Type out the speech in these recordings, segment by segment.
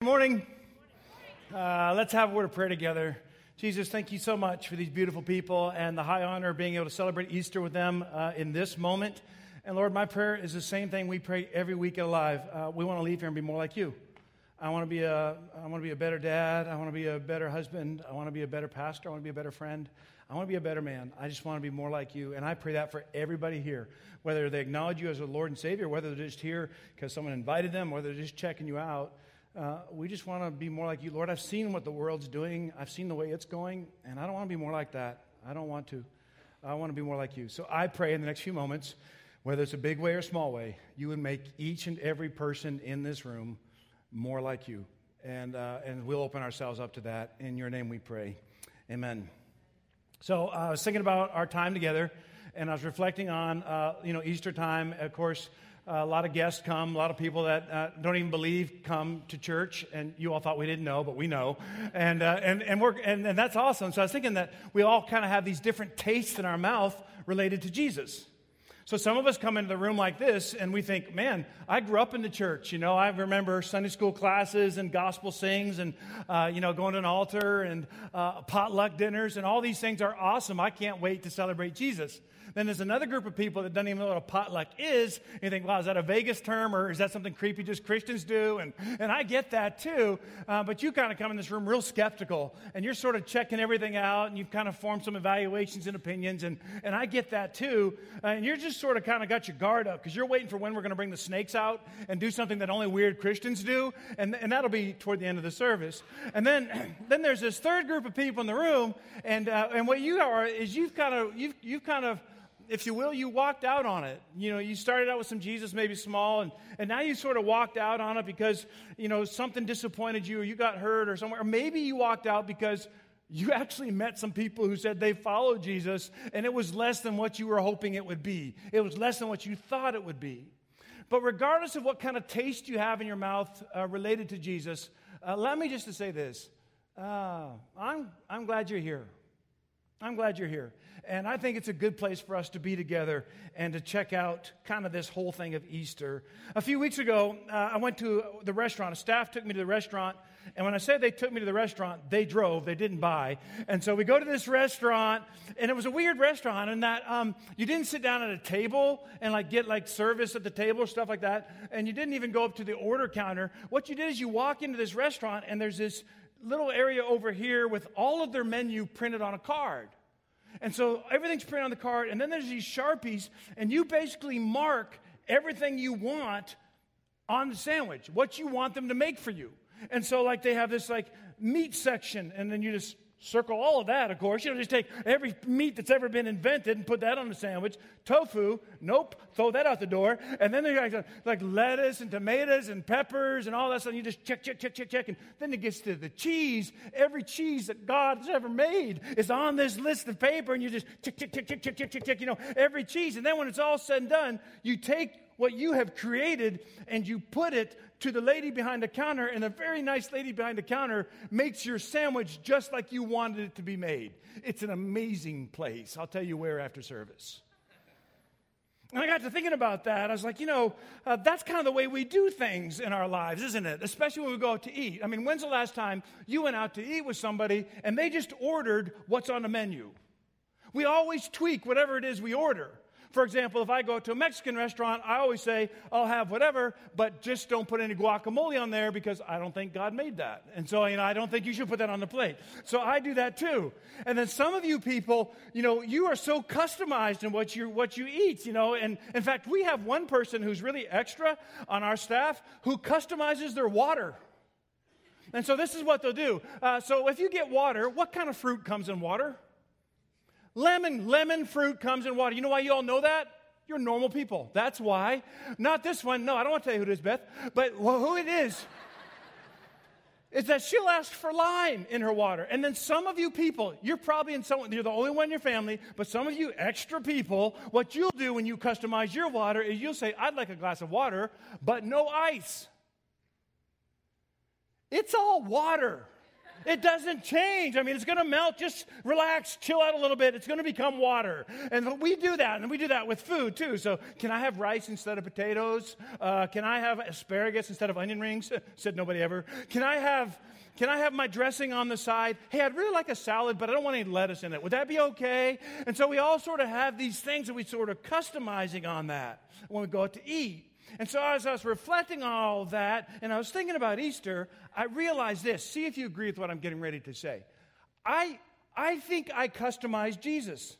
Good morning. Uh, let's have a word of prayer together. Jesus, thank you so much for these beautiful people and the high honor of being able to celebrate Easter with them uh, in this moment. And Lord, my prayer is the same thing we pray every week at Alive. Uh, we want to leave here and be more like you. I want to be a, I want to be a better dad. I want to be a better husband. I want to be a better pastor. I want to be a better friend. I want to be a better man. I just want to be more like you. And I pray that for everybody here, whether they acknowledge you as a Lord and Savior, whether they're just here because someone invited them, whether they're just checking you out. Uh, we just want to be more like you. Lord, I've seen what the world's doing, I've seen the way it's going, and I don't want to be more like that. I don't want to. I want to be more like you. So I pray in the next few moments, whether it's a big way or small way, you would make each and every person in this room more like you. And, uh, and we'll open ourselves up to that. In your name we pray. Amen. So uh, I was thinking about our time together, and I was reflecting on, uh, you know, Easter time. Of course, a lot of guests come, a lot of people that uh, don't even believe come to church, and you all thought we didn't know, but we know, and uh, and and we're and, and that's awesome. So I was thinking that we all kind of have these different tastes in our mouth related to Jesus. So some of us come into the room like this and we think, man, I grew up in the church. You know, I remember Sunday school classes and gospel sings and, uh, you know, going to an altar and uh, potluck dinners and all these things are awesome. I can't wait to celebrate Jesus. Then there's another group of people that doesn't even know what a potluck is. And you think, wow, is that a Vegas term or is that something creepy just Christians do? And, and I get that too. Uh, but you kind of come in this room real skeptical and you're sort of checking everything out and you've kind of formed some evaluations and opinions. And, and I get that too. And you're just sort of kind of got your guard up because you're waiting for when we're going to bring the snakes out and do something that only weird Christians do. And, and that'll be toward the end of the service. And then, then there's this third group of people in the room. And, uh, and what you are is you've kind of, you've, you've kind of, if you will, you walked out on it. You know, you started out with some Jesus, maybe small, and, and now you sort of walked out on it because, you know, something disappointed you or you got hurt or somewhere. Or maybe you walked out because you actually met some people who said they followed Jesus and it was less than what you were hoping it would be. It was less than what you thought it would be. But regardless of what kind of taste you have in your mouth uh, related to Jesus, uh, let me just to say this. Uh, I'm, I'm glad you're here. I'm glad you're here. And I think it's a good place for us to be together and to check out kind of this whole thing of Easter. A few weeks ago, uh, I went to the restaurant. A staff took me to the restaurant. And when I say they took me to the restaurant, they drove, they didn't buy. And so we go to this restaurant, and it was a weird restaurant in that um, you didn't sit down at a table and like get like service at the table or stuff like that. And you didn't even go up to the order counter. What you did is you walk into this restaurant, and there's this little area over here with all of their menu printed on a card. And so everything's printed on the card, and then there's these Sharpies, and you basically mark everything you want on the sandwich, what you want them to make for you. And so, like, they have this, like, meat section, and then you just Circle all of that, of course. You know, just take every meat that's ever been invented and put that on a sandwich. Tofu, nope, throw that out the door. And then there's like, like lettuce and tomatoes and peppers and all that stuff. You just check, check, check, check, check. And then it gets to the cheese. Every cheese that God has ever made is on this list of paper, and you just check, check, check, check, check, check, check, check, you know, every cheese. And then when it's all said and done, you take what you have created and you put it to the lady behind the counter, and the very nice lady behind the counter makes your sandwich just like you wanted it to be made. It's an amazing place. I'll tell you where after service. And I got to thinking about that. I was like, you know, uh, that's kind of the way we do things in our lives, isn't it? Especially when we go out to eat. I mean, when's the last time you went out to eat with somebody and they just ordered what's on the menu? We always tweak whatever it is we order. For example, if I go to a Mexican restaurant, I always say, I'll have whatever, but just don't put any guacamole on there because I don't think God made that. And so, you know, I don't think you should put that on the plate. So I do that too. And then some of you people, you know, you are so customized in what you, what you eat, you know. And in fact, we have one person who's really extra on our staff who customizes their water. And so this is what they'll do. Uh, so if you get water, what kind of fruit comes in water? Lemon, lemon fruit comes in water. You know why you all know that? You're normal people. That's why. Not this one. No, I don't want to tell you who it is, Beth. But who it is is that she'll ask for lime in her water. And then some of you people, you're probably in someone, you're the only one in your family, but some of you extra people, what you'll do when you customize your water is you'll say, I'd like a glass of water, but no ice. It's all water. It doesn't change. I mean, it's going to melt. Just relax, chill out a little bit. It's going to become water. And we do that. And we do that with food too. So, can I have rice instead of potatoes? Uh, can I have asparagus instead of onion rings? Said nobody ever. Can I have. Can I have my dressing on the side? Hey, I'd really like a salad, but I don't want any lettuce in it. Would that be okay? And so we all sort of have these things that we sort of customizing on that when we go out to eat. And so as I was reflecting on all that, and I was thinking about Easter, I realized this. See if you agree with what I'm getting ready to say. I, I think I customized Jesus.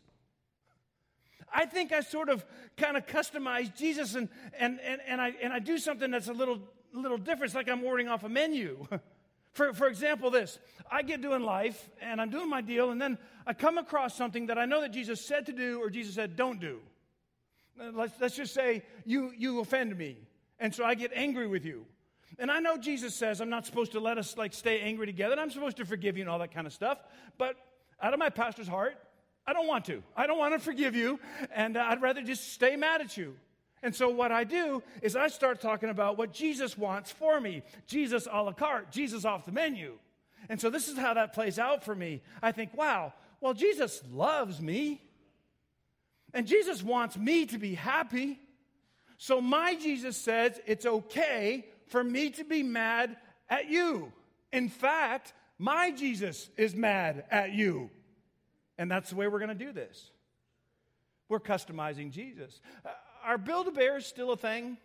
I think I sort of kind of customize Jesus and, and, and, and, I, and I do something that's a little, little different. It's like I'm ordering off a menu. for, for example, this I get doing life and I'm doing my deal, and then I come across something that I know that Jesus said to do or Jesus said don't do. Let's, let's just say you, you offend me. And so I get angry with you. And I know Jesus says I'm not supposed to let us like stay angry together. I'm supposed to forgive you and all that kind of stuff. But out of my pastor's heart, I don't want to. I don't want to forgive you. And uh, I'd rather just stay mad at you. And so what I do is I start talking about what Jesus wants for me. Jesus a la carte, Jesus off the menu. And so this is how that plays out for me. I think, wow, well, Jesus loves me. And Jesus wants me to be happy. So my Jesus says it's okay for me to be mad at you. In fact, my Jesus is mad at you. And that's the way we're going to do this. We're customizing Jesus. Uh, are Build a Bears still a thing?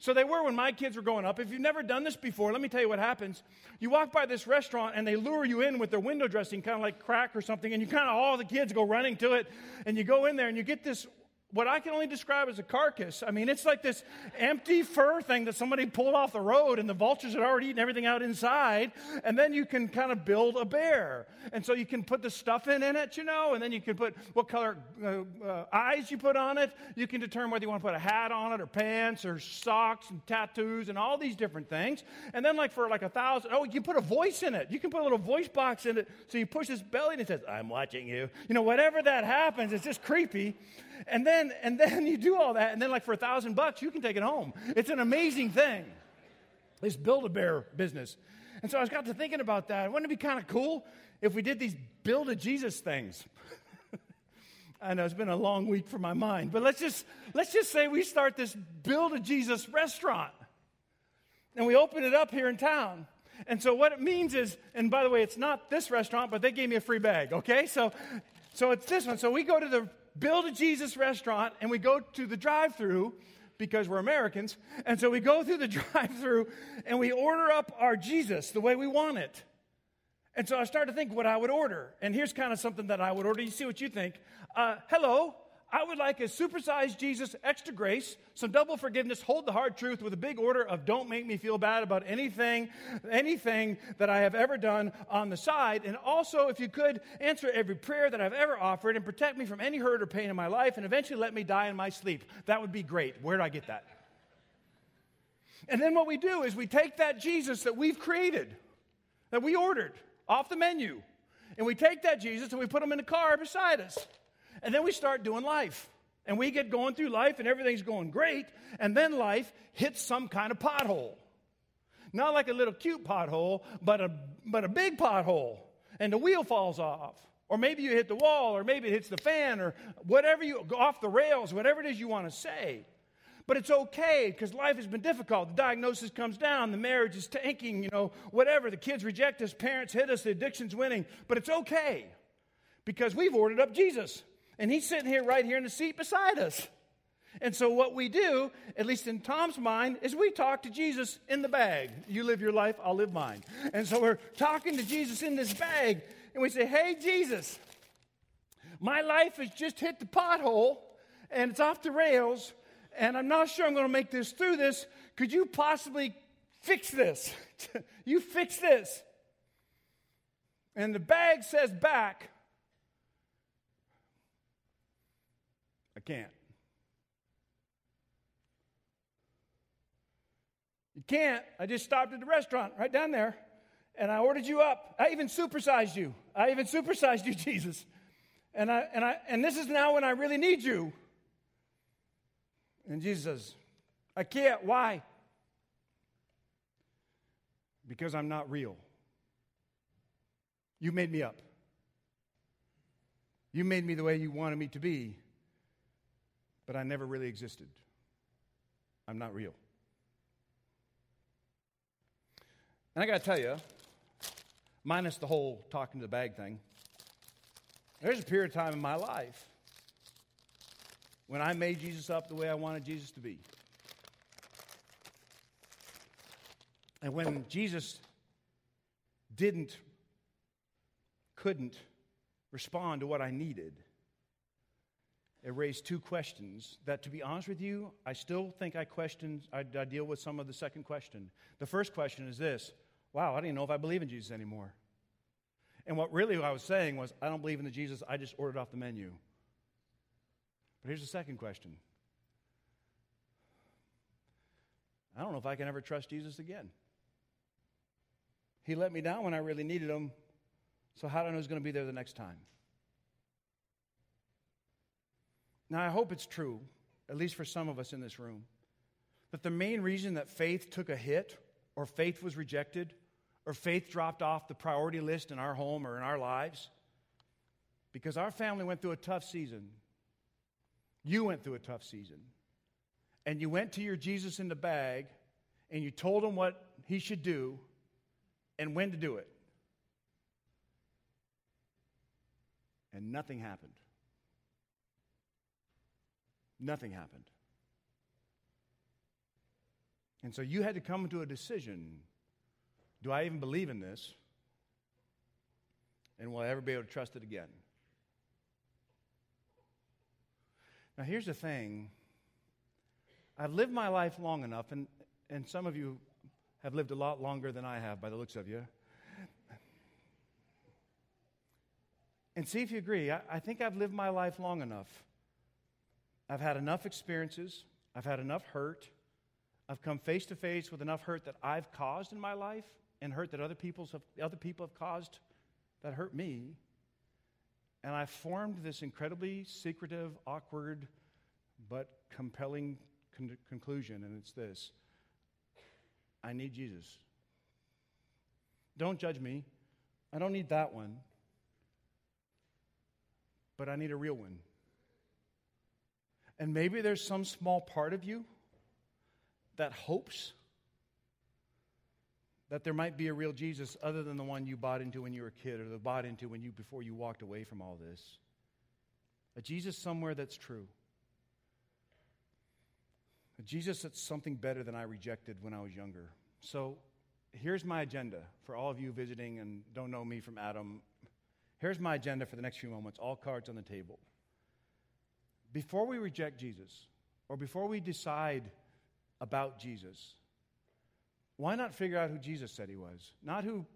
So they were when my kids were growing up. If you've never done this before, let me tell you what happens. You walk by this restaurant and they lure you in with their window dressing, kind of like crack or something, and you kind of, all the kids go running to it, and you go in there and you get this what I can only describe as a carcass. I mean, it's like this empty fur thing that somebody pulled off the road and the vultures had already eaten everything out inside. And then you can kind of build a bear. And so you can put the stuff in, it, you know, and then you can put what color uh, uh, eyes you put on it. You can determine whether you want to put a hat on it or pants or socks and tattoos and all these different things. And then, like, for like a thousand, oh, you put a voice in it. You can put a little voice box in it. So you push his belly and it says, I'm watching you. You know, whatever that happens, it's just creepy. And then, and then you do all that, and then like for a thousand bucks, you can take it home. It's an amazing thing. This Build-A-Bear business. And so I was got to thinking about that. Wouldn't it be kind of cool if we did these build a Jesus things? I know it's been a long week for my mind, but let's just let's just say we start this build a Jesus restaurant. And we open it up here in town. And so what it means is, and by the way, it's not this restaurant, but they gave me a free bag, okay? So so it's this one. So we go to the build a Jesus restaurant and we go to the drive through because we're Americans. And so we go through the drive through and we order up our Jesus the way we want it. And so I started to think what I would order. And here's kind of something that I would order. You see what you think. Uh, hello, I would like a supersized Jesus, extra grace, some double forgiveness, hold the hard truth with a big order of don't make me feel bad about anything, anything that I have ever done on the side. And also, if you could, answer every prayer that I've ever offered and protect me from any hurt or pain in my life and eventually let me die in my sleep. That would be great. Where do I get that? And then what we do is we take that Jesus that we've created, that we ordered off the menu, and we take that Jesus and we put him in the car beside us. And then we start doing life. And we get going through life and everything's going great. And then life hits some kind of pothole. Not like a little cute pothole, but a, but a big pothole. And the wheel falls off. Or maybe you hit the wall, or maybe it hits the fan, or whatever you go off the rails, whatever it is you want to say. But it's okay because life has been difficult. The diagnosis comes down, the marriage is tanking, you know, whatever. The kids reject us, parents hit us, the addiction's winning. But it's okay because we've ordered up Jesus. And he's sitting here right here in the seat beside us. And so, what we do, at least in Tom's mind, is we talk to Jesus in the bag. You live your life, I'll live mine. And so, we're talking to Jesus in this bag, and we say, Hey, Jesus, my life has just hit the pothole, and it's off the rails, and I'm not sure I'm going to make this through this. Could you possibly fix this? you fix this. And the bag says back, I can't. You can't. I just stopped at the restaurant right down there and I ordered you up. I even supersized you. I even supersized you, Jesus. And I and I and this is now when I really need you. And Jesus says, I can't. Why? Because I'm not real. You made me up. You made me the way you wanted me to be, but I never really existed. I'm not real. And I got to tell you, minus the whole talking to the bag thing, there's a period of time in my life when I made Jesus up the way I wanted Jesus to be. And when Jesus didn't, couldn't respond to what I needed, it raised two questions that, to be honest with you, I still think I question, I, I deal with some of the second question. The first question is this wow, I don't even know if I believe in Jesus anymore. And what really I was saying was, I don't believe in the Jesus I just ordered off the menu. But here's the second question I don't know if I can ever trust Jesus again. He let me down when I really needed him, so how do I know he's going to be there the next time? Now, I hope it's true, at least for some of us in this room, that the main reason that faith took a hit or faith was rejected or faith dropped off the priority list in our home or in our lives because our family went through a tough season. You went through a tough season. And you went to your Jesus in the bag and you told him what he should do and when to do it. And nothing happened. Nothing happened. And so you had to come to a decision do I even believe in this? And will I ever be able to trust it again? Now, here's the thing I've lived my life long enough, and, and some of you have lived a lot longer than I have by the looks of you. And see if you agree. I, I think I've lived my life long enough. I've had enough experiences, I've had enough hurt, I've come face to face with enough hurt that I've caused in my life and hurt that other, people's have, other people have caused that hurt me. And I formed this incredibly secretive, awkward, but compelling con- conclusion, and it's this I need Jesus. Don't judge me. I don't need that one. But I need a real one. And maybe there's some small part of you that hopes that there might be a real Jesus other than the one you bought into when you were a kid or the bought into when you before you walked away from all this. A Jesus somewhere that's true. A Jesus that's something better than I rejected when I was younger. So here's my agenda for all of you visiting and don't know me from Adam. Here's my agenda for the next few moments, all cards on the table. Before we reject Jesus, or before we decide about Jesus, why not figure out who Jesus said he was? Not who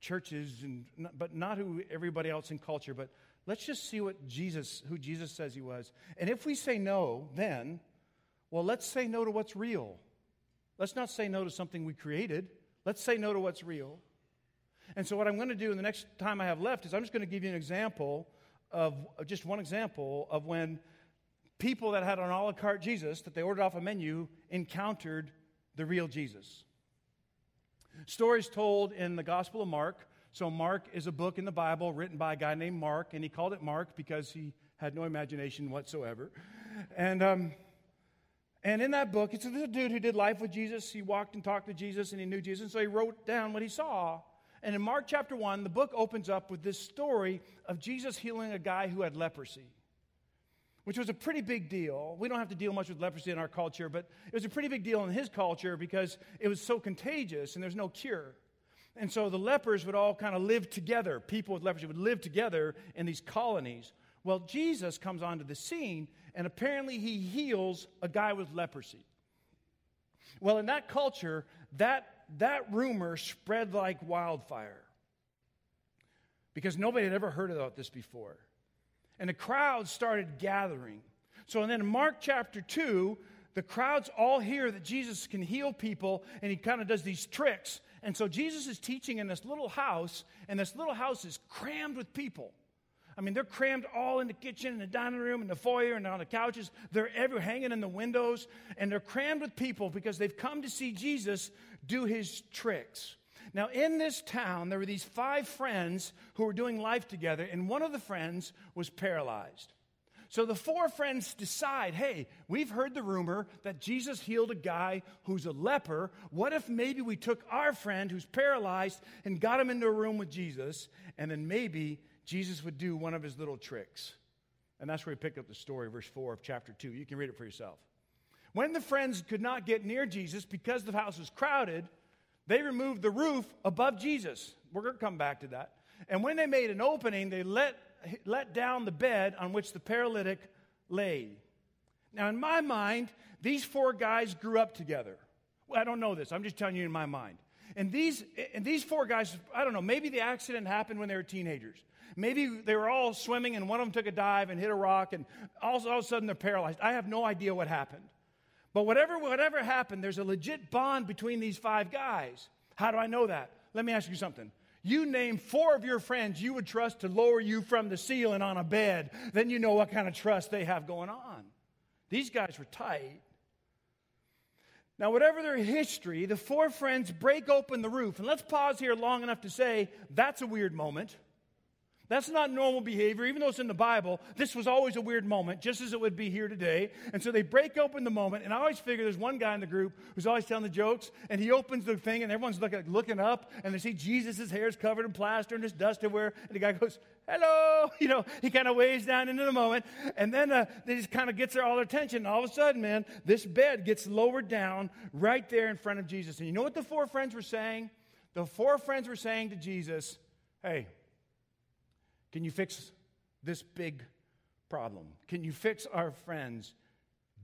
churches and but not who everybody else in culture, but let's just see what Jesus who Jesus says he was. And if we say no, then well, let's say no to what's real. Let's not say no to something we created. Let's say no to what's real. And so, what I'm going to do in the next time I have left is I'm just going to give you an example of just one example of when people that had an a la carte Jesus that they ordered off a menu encountered the real Jesus. Stories told in the Gospel of Mark. So, Mark is a book in the Bible written by a guy named Mark, and he called it Mark because he had no imagination whatsoever. And, um, and in that book, it's a dude who did life with Jesus. He walked and talked to Jesus, and he knew Jesus, and so he wrote down what he saw. And in Mark chapter 1, the book opens up with this story of Jesus healing a guy who had leprosy which was a pretty big deal. We don't have to deal much with leprosy in our culture, but it was a pretty big deal in his culture because it was so contagious and there's no cure. And so the lepers would all kind of live together. People with leprosy would live together in these colonies. Well, Jesus comes onto the scene, and apparently he heals a guy with leprosy. Well, in that culture, that, that rumor spread like wildfire because nobody had ever heard about this before and the crowds started gathering. So, and then in Mark chapter 2, the crowds all hear that Jesus can heal people, and he kind of does these tricks. And so Jesus is teaching in this little house, and this little house is crammed with people. I mean, they're crammed all in the kitchen, and the dining room, and the foyer, and on the couches. They're everywhere, hanging in the windows, and they're crammed with people because they've come to see Jesus do his tricks. Now, in this town, there were these five friends who were doing life together, and one of the friends was paralyzed. So the four friends decide hey, we've heard the rumor that Jesus healed a guy who's a leper. What if maybe we took our friend who's paralyzed and got him into a room with Jesus, and then maybe Jesus would do one of his little tricks? And that's where we pick up the story, verse 4 of chapter 2. You can read it for yourself. When the friends could not get near Jesus because the house was crowded, they removed the roof above Jesus. We're going to come back to that. And when they made an opening, they let, let down the bed on which the paralytic lay. Now, in my mind, these four guys grew up together. Well, I don't know this. I'm just telling you in my mind. And these, and these four guys, I don't know, maybe the accident happened when they were teenagers. Maybe they were all swimming and one of them took a dive and hit a rock and all, all of a sudden they're paralyzed. I have no idea what happened. But whatever, whatever happened, there's a legit bond between these five guys. How do I know that? Let me ask you something. You name four of your friends you would trust to lower you from the ceiling on a bed, then you know what kind of trust they have going on. These guys were tight. Now, whatever their history, the four friends break open the roof. And let's pause here long enough to say that's a weird moment. That's not normal behavior, even though it's in the Bible. This was always a weird moment, just as it would be here today. And so they break open the moment, and I always figure there's one guy in the group who's always telling the jokes, and he opens the thing, and everyone's looking, looking up, and they see Jesus' hair is covered in plaster and there's dust everywhere, and the guy goes, hello. You know, he kind of waves down into the moment, and then uh, they just kind of gets their, all their attention. And all of a sudden, man, this bed gets lowered down right there in front of Jesus. And you know what the four friends were saying? The four friends were saying to Jesus, hey, can you fix this big problem? Can you fix our friend's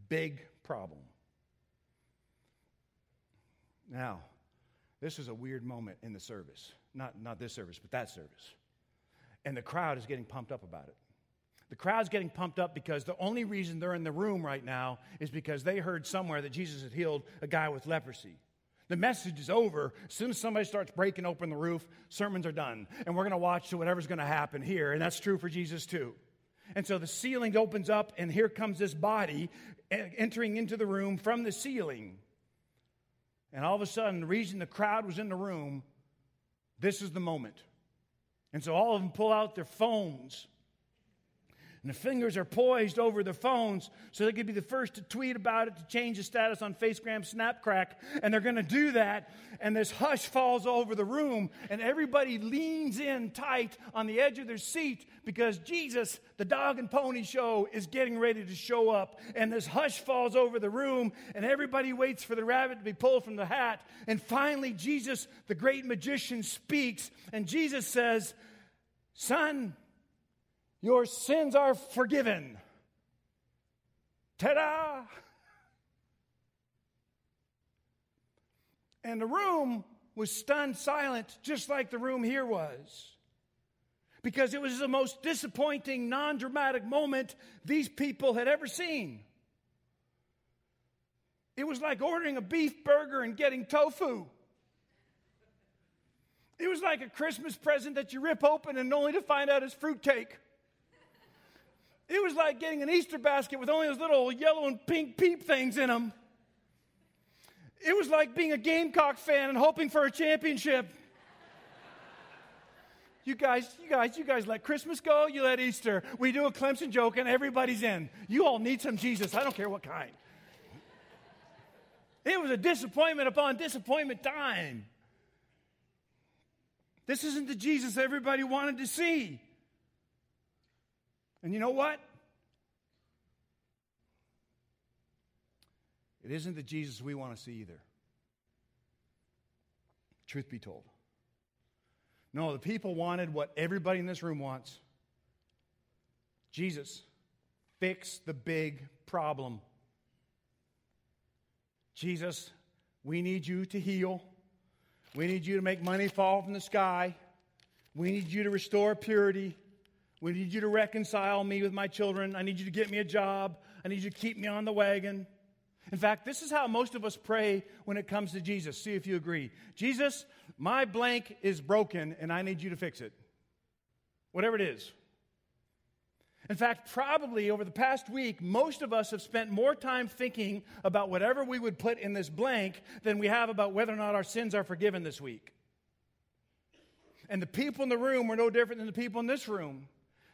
big problem? Now, this is a weird moment in the service. Not, not this service, but that service. And the crowd is getting pumped up about it. The crowd's getting pumped up because the only reason they're in the room right now is because they heard somewhere that Jesus had healed a guy with leprosy. The message is over. As soon as somebody starts breaking open the roof, sermons are done. And we're going to watch to whatever's going to happen here. And that's true for Jesus too. And so the ceiling opens up, and here comes this body entering into the room from the ceiling. And all of a sudden, the reason the crowd was in the room, this is the moment. And so all of them pull out their phones and the fingers are poised over the phones so they could be the first to tweet about it, to change the status on Facegram, Snapcrack. And they're going to do that. And this hush falls over the room, and everybody leans in tight on the edge of their seat because Jesus, the dog and pony show, is getting ready to show up. And this hush falls over the room, and everybody waits for the rabbit to be pulled from the hat. And finally, Jesus, the great magician, speaks, and Jesus says, Son, your sins are forgiven. Ta da! And the room was stunned silent, just like the room here was. Because it was the most disappointing, non dramatic moment these people had ever seen. It was like ordering a beef burger and getting tofu. It was like a Christmas present that you rip open and only to find out it's fruitcake. It was like getting an Easter basket with only those little yellow and pink peep things in them. It was like being a Gamecock fan and hoping for a championship. You guys, you guys, you guys let Christmas go, you let Easter. We do a Clemson joke and everybody's in. You all need some Jesus. I don't care what kind. It was a disappointment upon disappointment time. This isn't the Jesus everybody wanted to see. And you know what? It isn't the Jesus we want to see either. Truth be told. No, the people wanted what everybody in this room wants Jesus, fix the big problem. Jesus, we need you to heal. We need you to make money fall from the sky. We need you to restore purity. We need you to reconcile me with my children. I need you to get me a job. I need you to keep me on the wagon. In fact, this is how most of us pray when it comes to Jesus. See if you agree. Jesus, my blank is broken and I need you to fix it. Whatever it is. In fact, probably over the past week, most of us have spent more time thinking about whatever we would put in this blank than we have about whether or not our sins are forgiven this week. And the people in the room were no different than the people in this room.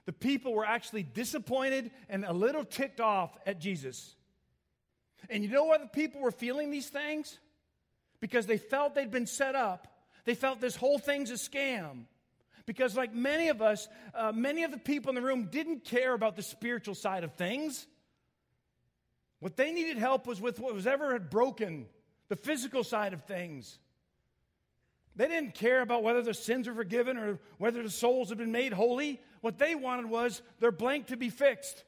The people were actually disappointed and a little ticked off at Jesus. And you know why the people were feeling these things? Because they felt they'd been set up. They felt this whole thing's a scam. Because, like many of us, uh, many of the people in the room didn't care about the spiritual side of things. What they needed help was with what was ever had broken, the physical side of things. They didn't care about whether their sins were forgiven or whether the souls had been made holy. What they wanted was their blank to be fixed.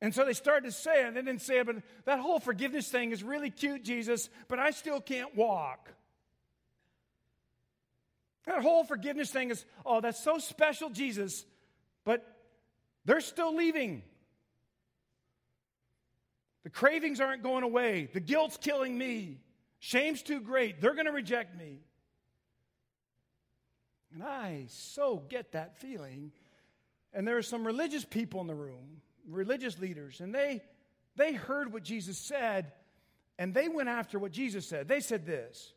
And so they started to say it. They didn't say it, but that whole forgiveness thing is really cute, Jesus, but I still can't walk. That whole forgiveness thing is, oh, that's so special, Jesus, but they're still leaving. The cravings aren't going away. The guilt's killing me. Shame's too great. They're going to reject me. And I so get that feeling. And there are some religious people in the room, religious leaders, and they they heard what Jesus said and they went after what Jesus said. They said this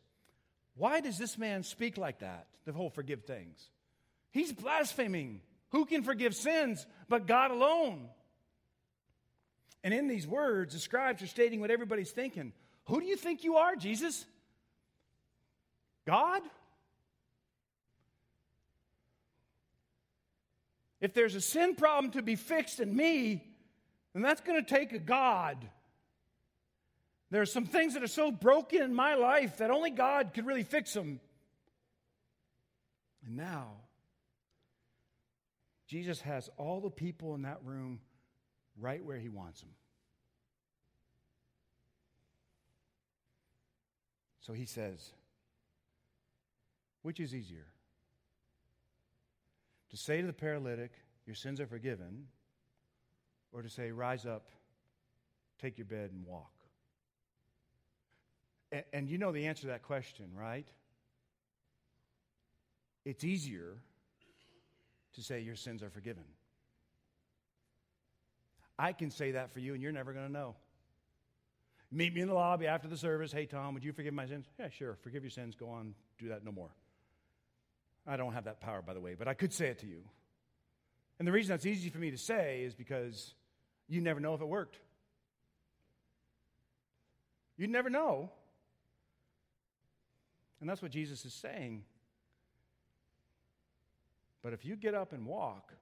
Why does this man speak like that? The whole forgive things. He's blaspheming. Who can forgive sins but God alone? And in these words, the scribes are stating what everybody's thinking. Who do you think you are, Jesus? God? If there's a sin problem to be fixed in me, then that's going to take a God. There are some things that are so broken in my life that only God could really fix them. And now, Jesus has all the people in that room right where he wants them. So he says, which is easier? To say to the paralytic, Your sins are forgiven, or to say, Rise up, take your bed, and walk? And, and you know the answer to that question, right? It's easier to say, Your sins are forgiven. I can say that for you, and you're never going to know. Meet me in the lobby after the service. Hey, Tom, would you forgive my sins? Yeah, sure. Forgive your sins. Go on. Do that no more. I don't have that power, by the way, but I could say it to you. And the reason that's easy for me to say is because you never know if it worked. You never know. And that's what Jesus is saying. But if you get up and walk,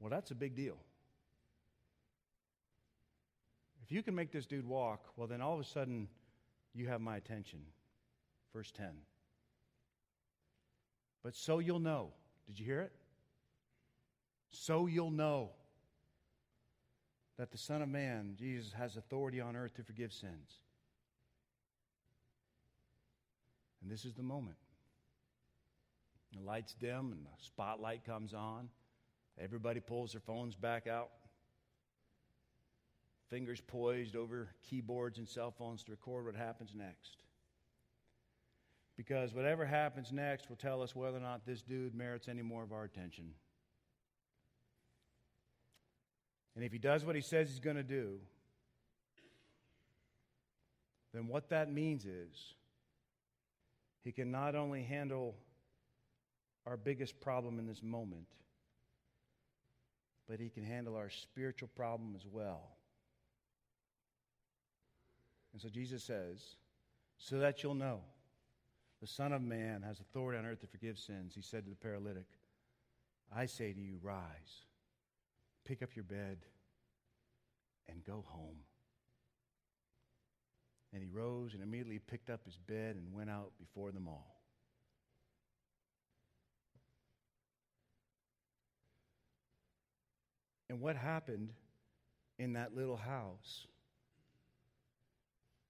well, that's a big deal. If you can make this dude walk, well, then all of a sudden you have my attention. Verse 10. But so you'll know. Did you hear it? So you'll know that the Son of Man, Jesus, has authority on earth to forgive sins. And this is the moment. The lights dim and the spotlight comes on. Everybody pulls their phones back out. Fingers poised over keyboards and cell phones to record what happens next because whatever happens next will tell us whether or not this dude merits any more of our attention. And if he does what he says he's going to do, then what that means is he can not only handle our biggest problem in this moment, but he can handle our spiritual problem as well. And so Jesus says, so that you'll know. The Son of Man has authority on earth to forgive sins. He said to the paralytic, I say to you, rise, pick up your bed, and go home. And he rose and immediately picked up his bed and went out before them all. And what happened in that little house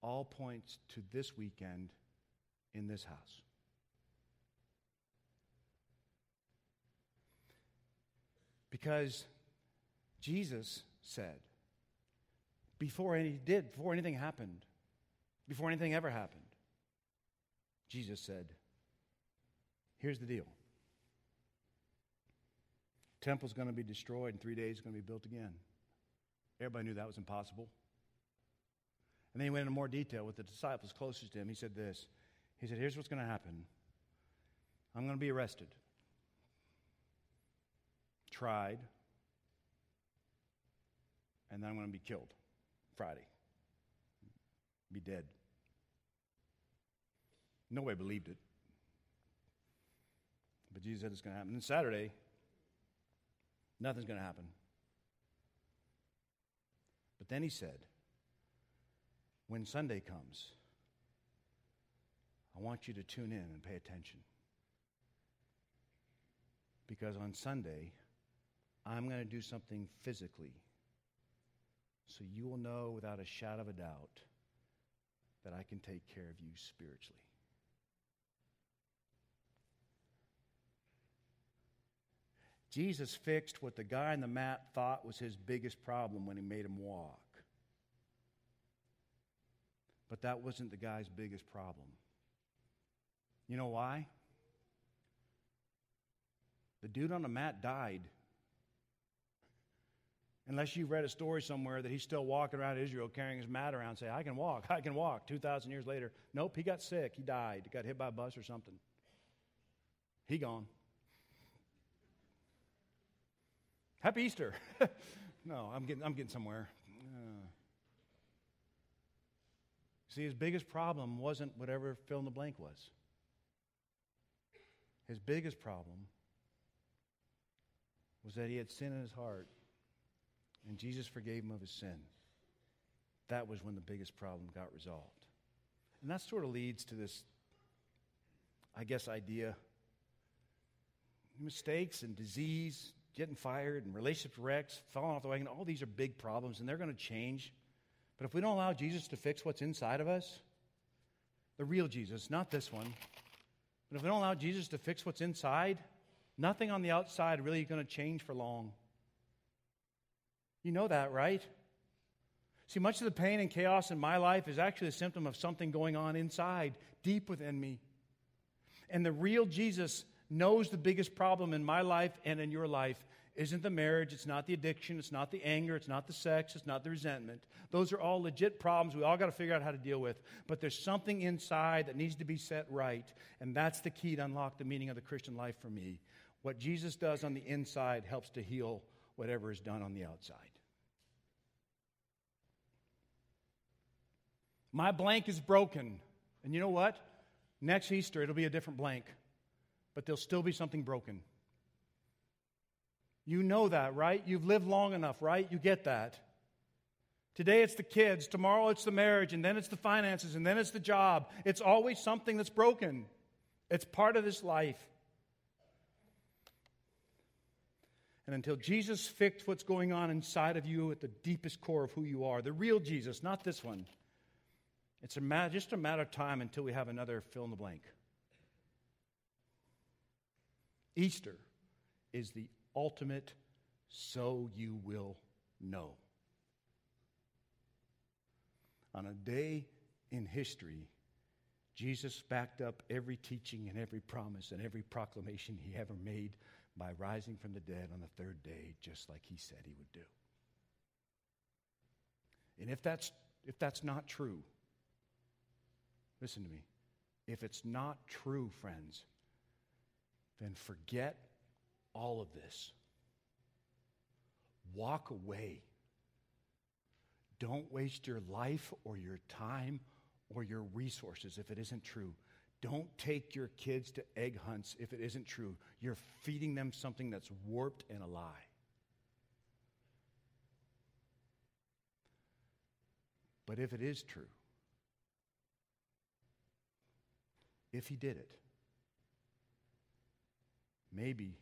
all points to this weekend in this house. Because Jesus said, before any did, before anything happened, before anything ever happened, Jesus said, here's the deal. Temple's going to be destroyed in three days, it's going to be built again. Everybody knew that was impossible. And then he went into more detail with the disciples closest to him. He said this He said, Here's what's going to happen I'm going to be arrested, tried, and then I'm going to be killed Friday, be dead. Nobody believed it. But Jesus said it's going to happen. And Saturday, nothing's going to happen. But then he said, when Sunday comes, I want you to tune in and pay attention. Because on Sunday, I'm going to do something physically so you will know without a shadow of a doubt that I can take care of you spiritually. Jesus fixed what the guy in the mat thought was his biggest problem when he made him walk. But that wasn't the guy's biggest problem. You know why? The dude on the mat died. Unless you've read a story somewhere that he's still walking around Israel carrying his mat around, saying, I can walk, I can walk, 2,000 years later. Nope, he got sick, he died, he got hit by a bus or something. He gone. Happy Easter. no, I'm getting, I'm getting somewhere. Uh, see, his biggest problem wasn't whatever fill in the blank was. His biggest problem was that he had sin in his heart, and Jesus forgave him of his sin. That was when the biggest problem got resolved. And that sort of leads to this, I guess, idea mistakes and disease, getting fired and relationship wrecks, falling off the wagon, all these are big problems and they're going to change. But if we don't allow Jesus to fix what's inside of us, the real Jesus, not this one, but if we don't allow Jesus to fix what's inside, nothing on the outside really going to change for long. You know that, right? See, much of the pain and chaos in my life is actually a symptom of something going on inside, deep within me. And the real Jesus knows the biggest problem in my life and in your life isn't the marriage, it's not the addiction, it's not the anger, it's not the sex, it's not the resentment. Those are all legit problems we all got to figure out how to deal with. But there's something inside that needs to be set right, and that's the key to unlock the meaning of the Christian life for me. What Jesus does on the inside helps to heal whatever is done on the outside. My blank is broken. And you know what? Next Easter, it'll be a different blank but there'll still be something broken. You know that, right? You've lived long enough, right? You get that. Today it's the kids, tomorrow it's the marriage, and then it's the finances, and then it's the job. It's always something that's broken. It's part of this life. And until Jesus fixed what's going on inside of you at the deepest core of who you are, the real Jesus, not this one, it's a matter, just a matter of time until we have another fill in the blank. Easter is the ultimate so you will know. On a day in history, Jesus backed up every teaching and every promise and every proclamation he ever made by rising from the dead on the third day, just like he said he would do. And if that's, if that's not true, listen to me. If it's not true, friends, then forget all of this. Walk away. Don't waste your life or your time or your resources if it isn't true. Don't take your kids to egg hunts if it isn't true. You're feeding them something that's warped and a lie. But if it is true, if he did it, maybe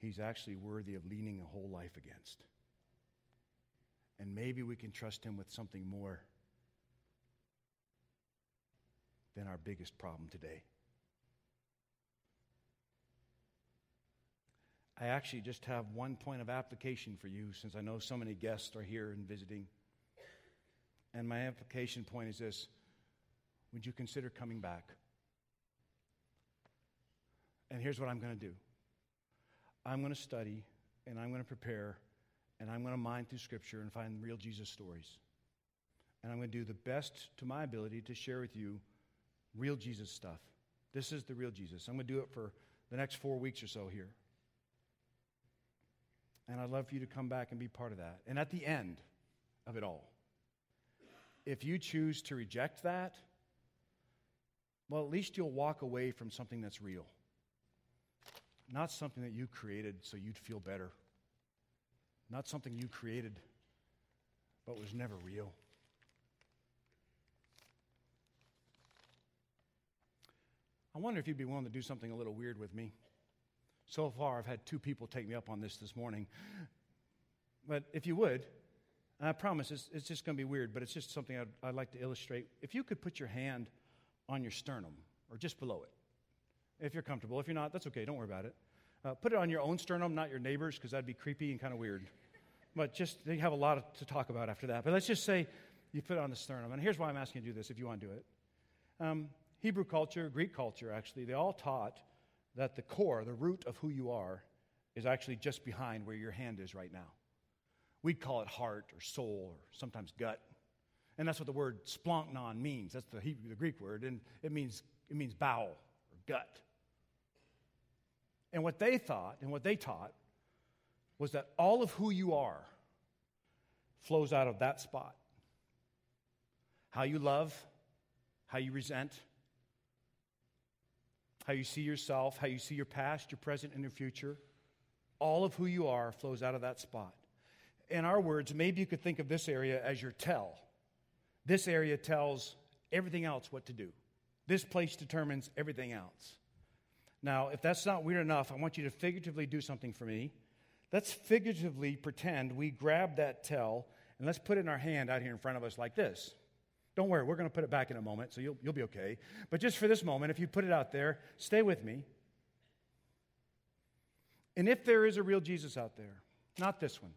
he's actually worthy of leaning a whole life against. And maybe we can trust him with something more than our biggest problem today. I actually just have one point of application for you since I know so many guests are here and visiting. And my application point is this Would you consider coming back? And here's what I'm going to do I'm going to study and I'm going to prepare and I'm going to mine through Scripture and find real Jesus stories. And I'm going to do the best to my ability to share with you Real Jesus stuff. This is the real Jesus. I'm going to do it for the next four weeks or so here. And I'd love for you to come back and be part of that. And at the end of it all, if you choose to reject that, well, at least you'll walk away from something that's real, not something that you created so you'd feel better, not something you created but was never real. I wonder if you'd be willing to do something a little weird with me. So far, I've had two people take me up on this this morning. But if you would, I promise it's, it's just going to be weird, but it's just something I'd, I'd, like to illustrate. If you could put your hand on your sternum or just below it, if you're comfortable. If you're not, that's okay, don't worry about it. Uh, put it on your own sternum, not your neighbor's, because that'd be creepy and kind of weird. But just, they have a lot to talk about after that. But let's just say you put it on the sternum. And here's why I'm asking you to do this if you want to do it. Um, Hebrew culture, Greek culture, actually, they all taught that the core, the root of who you are, is actually just behind where your hand is right now. We'd call it heart or soul or sometimes gut. And that's what the word splanchnon means. That's the, Hebrew, the Greek word, and it means, it means bowel gut. And what they thought and what they taught was that all of who you are flows out of that spot. How you love, how you resent, how you see yourself, how you see your past, your present, and your future. All of who you are flows out of that spot. In our words, maybe you could think of this area as your tell. This area tells everything else what to do. This place determines everything else. Now, if that's not weird enough, I want you to figuratively do something for me. Let's figuratively pretend we grab that tell and let's put it in our hand out here in front of us like this. Don't worry, we're going to put it back in a moment, so you'll, you'll be okay. But just for this moment, if you put it out there, stay with me. And if there is a real Jesus out there, not this one,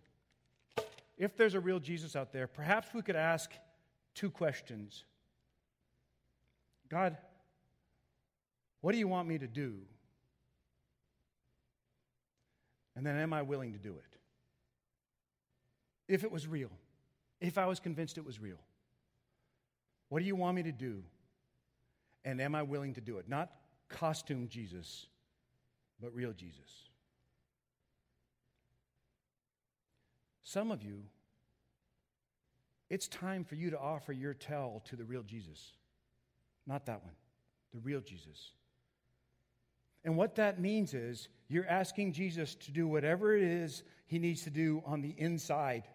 if there's a real Jesus out there, perhaps we could ask two questions God, what do you want me to do? And then, am I willing to do it? If it was real, if I was convinced it was real. What do you want me to do? And am I willing to do it? Not costume Jesus, but real Jesus. Some of you, it's time for you to offer your tell to the real Jesus. Not that one, the real Jesus. And what that means is you're asking Jesus to do whatever it is he needs to do on the inside.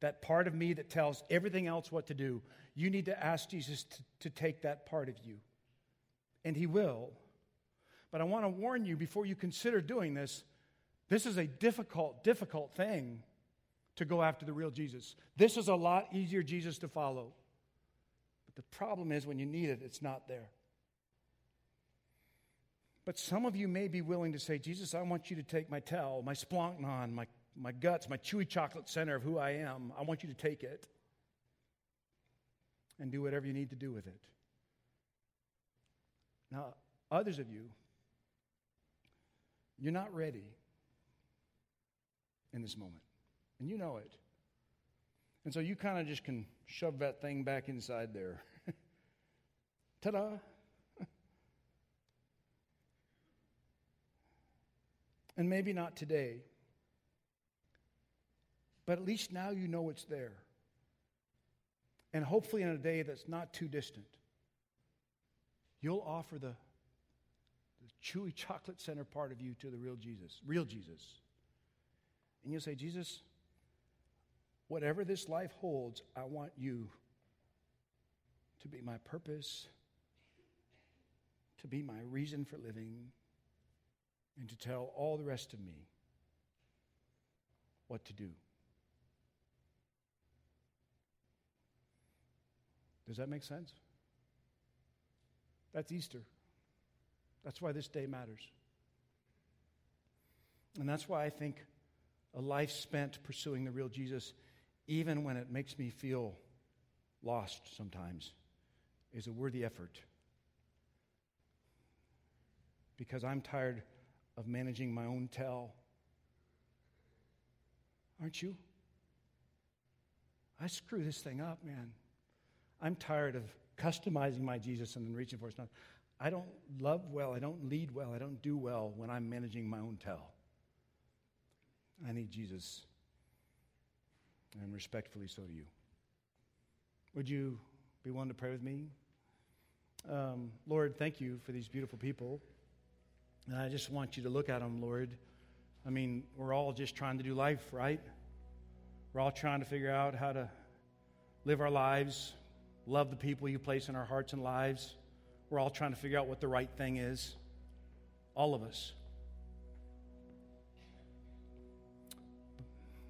That part of me that tells everything else what to do. You need to ask Jesus to, to take that part of you. And he will. But I want to warn you before you consider doing this, this is a difficult, difficult thing to go after the real Jesus. This is a lot easier Jesus to follow. But the problem is when you need it, it's not there. But some of you may be willing to say, Jesus, I want you to take my tell, my splanchnon, my, my guts, my chewy chocolate center of who I am. I want you to take it and do whatever you need to do with it. Now, others of you, you're not ready in this moment, and you know it. And so you kind of just can shove that thing back inside there. Ta da! and maybe not today, but at least now you know it's there and hopefully in a day that's not too distant, you'll offer the, the chewy chocolate center part of you to the real Jesus, real Jesus. And you'll say, Jesus, whatever this life holds, I want you to be my purpose, to be my reason for living, and to tell all the rest of me what to do. Does that make sense? That's Easter. That's why this day matters. And that's why I think a life spent pursuing the real Jesus, even when it makes me feel lost sometimes, is a worthy effort. Because I'm tired of managing my own tell. Aren't you? I screw this thing up, man. I'm tired of customizing my Jesus and then reaching for it. I don't love well, I don't lead well, I don't do well when I'm managing my own tell. I need Jesus. And respectfully, so do you. Would you be willing to pray with me? Um, Lord, thank you for these beautiful people. And I just want you to look at them, Lord. I mean, we're all just trying to do life, right? We're all trying to figure out how to live our lives, love the people you place in our hearts and lives. We're all trying to figure out what the right thing is. All of us.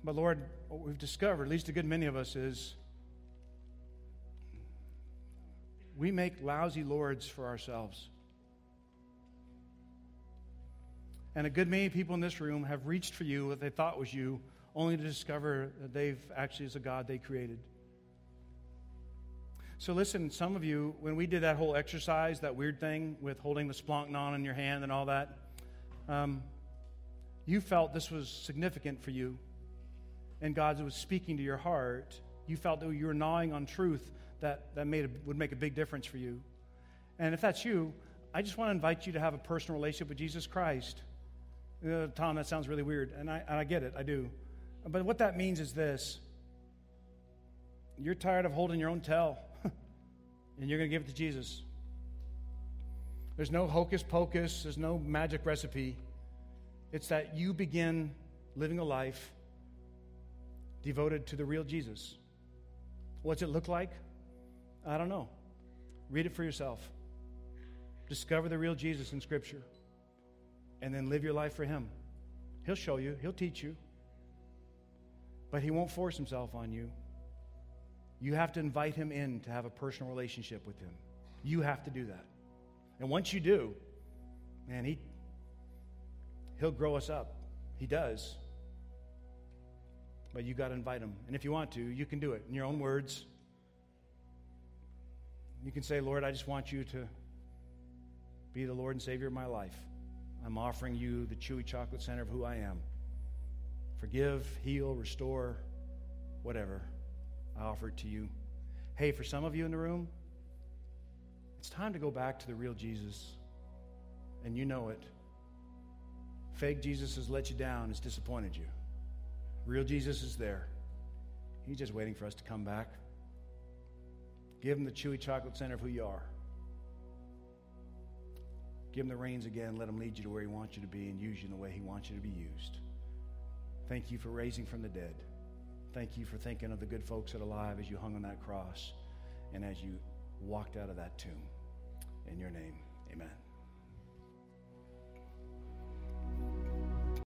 But Lord, what we've discovered, at least a good many of us, is we make lousy lords for ourselves. And a good many people in this room have reached for you what they thought was you, only to discover that they've actually is a God they created. So listen, some of you, when we did that whole exercise, that weird thing with holding the splanchnon in your hand and all that, um, you felt this was significant for you, and God was speaking to your heart. You felt that you were gnawing on truth that, that made a, would make a big difference for you. And if that's you, I just want to invite you to have a personal relationship with Jesus Christ. Uh, Tom, that sounds really weird, and I, and I get it, I do. But what that means is this you're tired of holding your own tail, and you're going to give it to Jesus. There's no hocus pocus, there's no magic recipe. It's that you begin living a life devoted to the real Jesus. What's it look like? I don't know. Read it for yourself. Discover the real Jesus in Scripture. And then live your life for Him. He'll show you, He'll teach you. But He won't force Himself on you. You have to invite Him in to have a personal relationship with Him. You have to do that. And once you do, man, He, He'll grow us up. He does. But you got to invite Him. And if you want to, you can do it in your own words you can say, Lord, I just want you to be the Lord and Savior of my life. I'm offering you the chewy chocolate center of who I am. Forgive, heal, restore, whatever. I offer it to you. Hey, for some of you in the room, it's time to go back to the real Jesus. And you know it. Fake Jesus has let you down, has disappointed you. Real Jesus is there. He's just waiting for us to come back. Give him the chewy chocolate center of who you are. Give him the reins again. Let him lead you to where he wants you to be and use you in the way he wants you to be used. Thank you for raising from the dead. Thank you for thinking of the good folks that are alive as you hung on that cross and as you walked out of that tomb. In your name, amen.